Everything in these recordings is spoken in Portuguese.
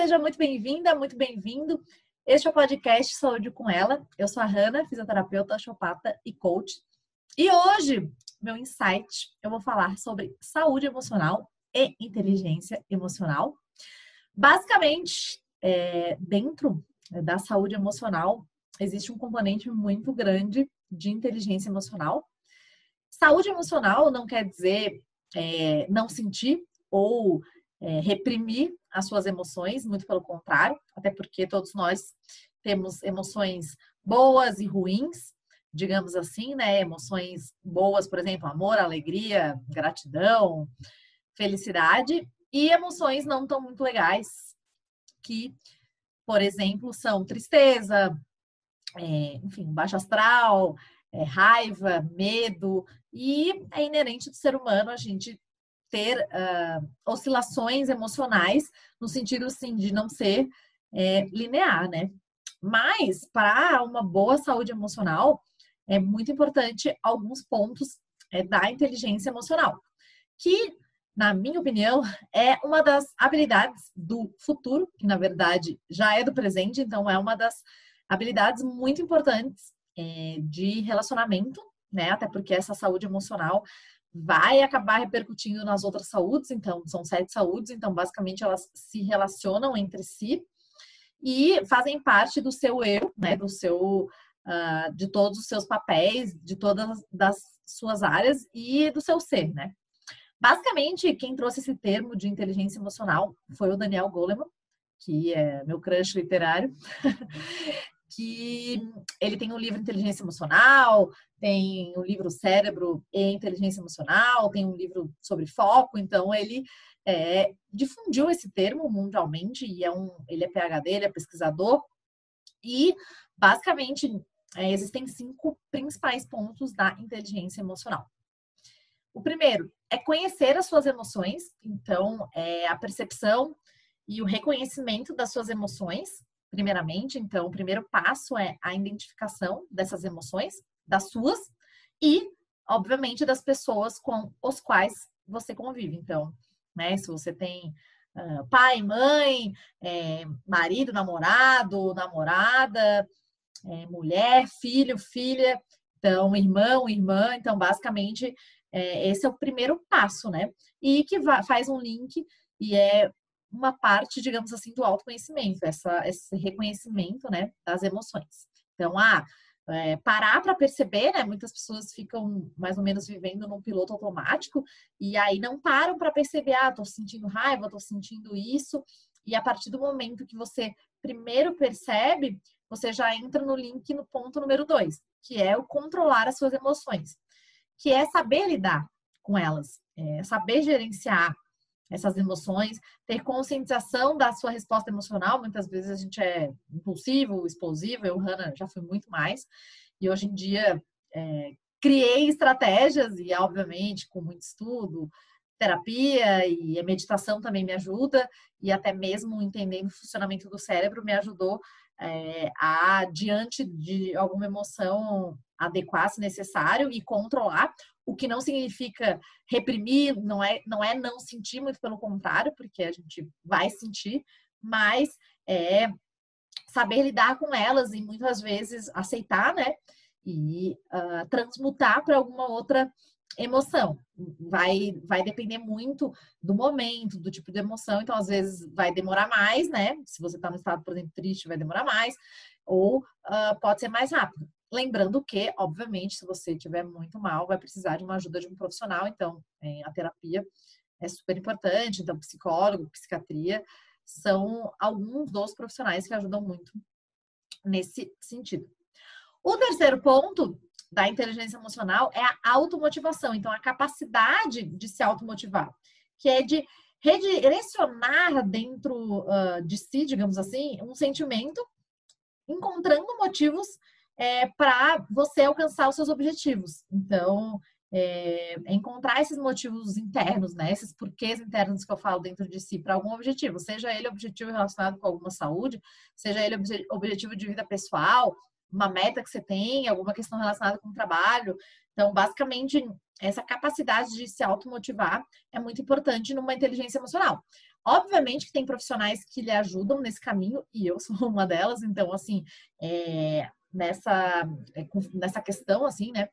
seja muito bem-vinda, muito bem-vindo. Este é o podcast Saúde com Ela. Eu sou a Hanna, fisioterapeuta, osteopata e coach. E hoje, meu insight, eu vou falar sobre saúde emocional e inteligência emocional. Basicamente, é, dentro da saúde emocional, existe um componente muito grande de inteligência emocional. Saúde emocional não quer dizer é, não sentir ou é, reprimir as suas emoções, muito pelo contrário, até porque todos nós temos emoções boas e ruins, digamos assim, né? Emoções boas, por exemplo, amor, alegria, gratidão, felicidade, e emoções não tão muito legais, que, por exemplo, são tristeza, é, enfim, baixo astral, é, raiva, medo, e é inerente do ser humano a gente ter uh, oscilações emocionais, no sentido assim de não ser é, linear, né? Mas para uma boa saúde emocional é muito importante alguns pontos é, da inteligência emocional, que, na minha opinião, é uma das habilidades do futuro, que na verdade já é do presente, então é uma das habilidades muito importantes é, de relacionamento, né? Até porque essa saúde emocional vai acabar repercutindo nas outras saúdes, então são sete saúdes, então basicamente elas se relacionam entre si e fazem parte do seu eu, né, do seu uh, de todos os seus papéis, de todas das suas áreas e do seu ser, né? Basicamente, quem trouxe esse termo de inteligência emocional foi o Daniel Goleman, que é meu crush literário. que ele tem um livro Inteligência Emocional, tem um livro Cérebro e Inteligência Emocional, tem um livro sobre foco, então ele é, difundiu esse termo mundialmente e é um, ele é PhD, ele é pesquisador e basicamente é, existem cinco principais pontos da inteligência emocional. O primeiro é conhecer as suas emoções, então é a percepção e o reconhecimento das suas emoções primeiramente. Então, o primeiro passo é a identificação dessas emoções, das suas, e, obviamente, das pessoas com os quais você convive. Então, né, se você tem uh, pai, mãe, é, marido, namorado, namorada, é, mulher, filho, filha, então, irmão, irmã, então, basicamente, é, esse é o primeiro passo, né? E que faz um link e é uma parte, digamos assim, do autoconhecimento, essa, esse reconhecimento, né, das emoções. Então, ah, é, parar para perceber, né? Muitas pessoas ficam mais ou menos vivendo num piloto automático e aí não param para perceber, ah, tô sentindo raiva, tô sentindo isso. E a partir do momento que você primeiro percebe, você já entra no link no ponto número dois, que é o controlar as suas emoções, que é saber lidar com elas, é saber gerenciar essas emoções, ter conscientização da sua resposta emocional. Muitas vezes a gente é impulsivo, explosivo. Eu, Hanna, já fui muito mais. E hoje em dia é, criei estratégias e, obviamente, com muito estudo, terapia e a meditação também me ajuda e até mesmo entendendo o funcionamento do cérebro me ajudou é, a, diante de alguma emoção, adequar se necessário e controlar, o que não significa reprimir, não é, não é não sentir, muito pelo contrário, porque a gente vai sentir, mas é saber lidar com elas e muitas vezes aceitar, né? E uh, transmutar para alguma outra emoção. Vai, vai depender muito do momento, do tipo de emoção. Então, às vezes, vai demorar mais, né? Se você está no estado, por exemplo, triste, vai demorar mais. Ou uh, pode ser mais rápido. Lembrando que, obviamente, se você estiver muito mal, vai precisar de uma ajuda de um profissional. Então, a terapia é super importante. Então, psicólogo, psiquiatria são alguns dos profissionais que ajudam muito nesse sentido. O terceiro ponto da inteligência emocional é a automotivação. Então, a capacidade de se automotivar, que é de redirecionar dentro uh, de si, digamos assim, um sentimento, encontrando motivos é, para você alcançar os seus objetivos. Então, é, encontrar esses motivos internos, né? Esses porquês internos que eu falo dentro de si para algum objetivo, seja ele objetivo relacionado com alguma saúde, seja ele objetivo de vida pessoal, uma meta que você tem, alguma questão relacionada com o trabalho. Então, basicamente, essa capacidade de se automotivar é muito importante numa inteligência emocional. Obviamente que tem profissionais que lhe ajudam nesse caminho, e eu sou uma delas, então, assim, é, nessa, é, nessa questão, assim, né?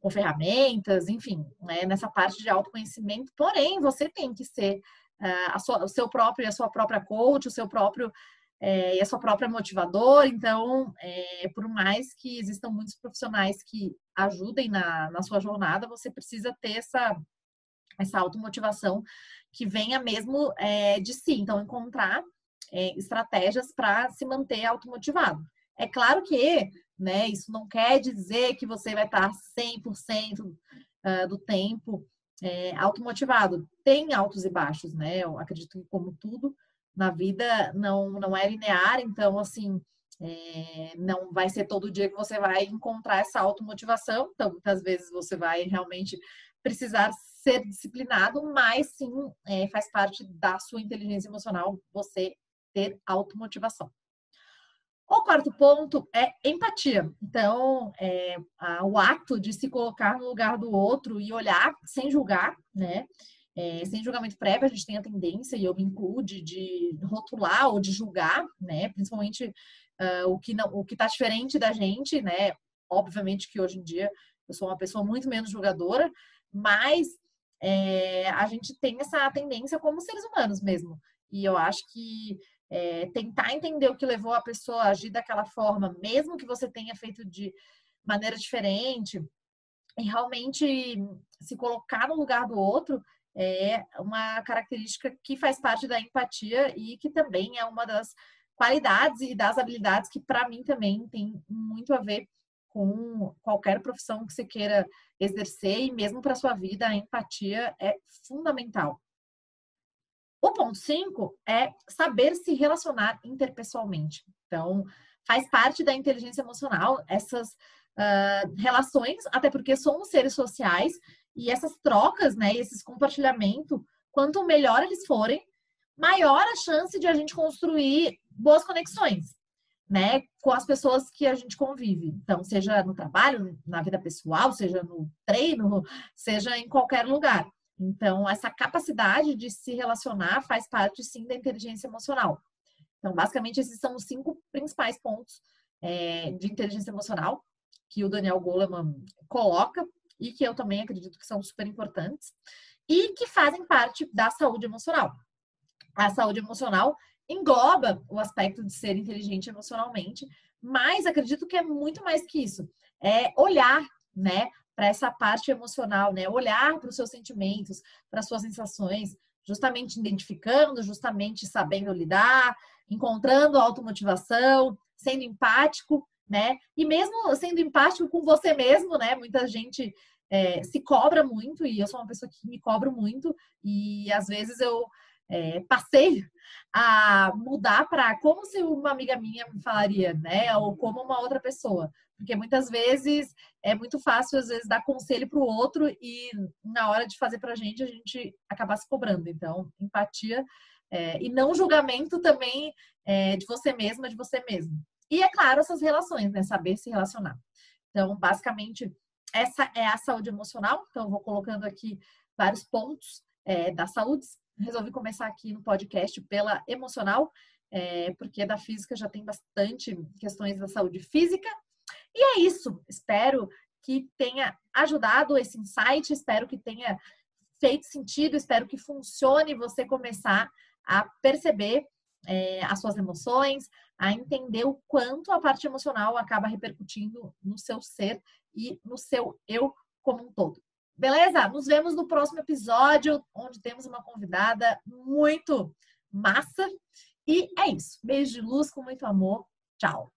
Com ferramentas, enfim, né, nessa parte de autoconhecimento. Porém, você tem que ser uh, sua, o seu próprio, a sua própria coach, o seu próprio é, e a sua própria motivador. Então, é, por mais que existam muitos profissionais que ajudem na, na sua jornada, você precisa ter essa, essa automotivação que venha mesmo é, de si. Então, encontrar é, estratégias para se manter automotivado. É claro que né, isso não quer dizer que você vai estar 100% ah, do tempo é, automotivado. Tem altos e baixos, né? Eu acredito que, como tudo, na vida não, não é linear, então, assim, é, não vai ser todo dia que você vai encontrar essa automotivação. Então, muitas vezes você vai realmente precisar ser disciplinado, mas sim é, faz parte da sua inteligência emocional você ter automotivação. O quarto ponto é empatia. Então, é, a, o ato de se colocar no lugar do outro e olhar sem julgar, né? É, sem julgamento prévio, a gente tem a tendência, e eu me incluo, de, de rotular ou de julgar, né? Principalmente uh, o que não, o que está diferente da gente, né? Obviamente que hoje em dia eu sou uma pessoa muito menos julgadora, mas é, a gente tem essa tendência como seres humanos mesmo. E eu acho que é, tentar entender o que levou a pessoa a agir daquela forma, mesmo que você tenha feito de maneira diferente, e realmente se colocar no lugar do outro é uma característica que faz parte da empatia e que também é uma das qualidades e das habilidades que, para mim, também tem muito a ver com qualquer profissão que você queira exercer e mesmo para sua vida, a empatia é fundamental. O ponto 5 é saber se relacionar interpessoalmente. Então, faz parte da inteligência emocional essas uh, relações, até porque somos seres sociais e essas trocas, né, esses compartilhamento, quanto melhor eles forem, maior a chance de a gente construir boas conexões, né, com as pessoas que a gente convive. Então, seja no trabalho, na vida pessoal, seja no treino, seja em qualquer lugar. Então, essa capacidade de se relacionar faz parte, sim, da inteligência emocional. Então, basicamente, esses são os cinco principais pontos é, de inteligência emocional que o Daniel Goleman coloca e que eu também acredito que são super importantes e que fazem parte da saúde emocional. A saúde emocional engloba o aspecto de ser inteligente emocionalmente, mas acredito que é muito mais que isso. É olhar, né, para essa parte emocional, né? Olhar para os seus sentimentos, para as suas sensações, justamente identificando, justamente sabendo lidar, encontrando automotivação, sendo empático né? E mesmo sendo empático com você mesmo, né? Muita gente é, se cobra muito e eu sou uma pessoa que me cobro muito e às vezes eu é, passei a mudar para como se uma amiga minha me falaria, né? Ou como uma outra pessoa. Porque muitas vezes é muito fácil, às vezes, dar conselho para o outro e na hora de fazer para a gente, a gente acabar se cobrando. Então, empatia é, e não julgamento também é, de você mesma, de você mesmo. E, é claro, essas relações, né? Saber se relacionar. Então, basicamente, essa é a saúde emocional. Então, eu vou colocando aqui vários pontos é, da saúde. Resolvi começar aqui no podcast pela emocional, é, porque da física já tem bastante questões da saúde física. E é isso. Espero que tenha ajudado esse insight, espero que tenha feito sentido, espero que funcione você começar a perceber é, as suas emoções, a entender o quanto a parte emocional acaba repercutindo no seu ser e no seu eu como um todo. Beleza? Nos vemos no próximo episódio, onde temos uma convidada muito massa. E é isso. Beijo de luz com muito amor. Tchau.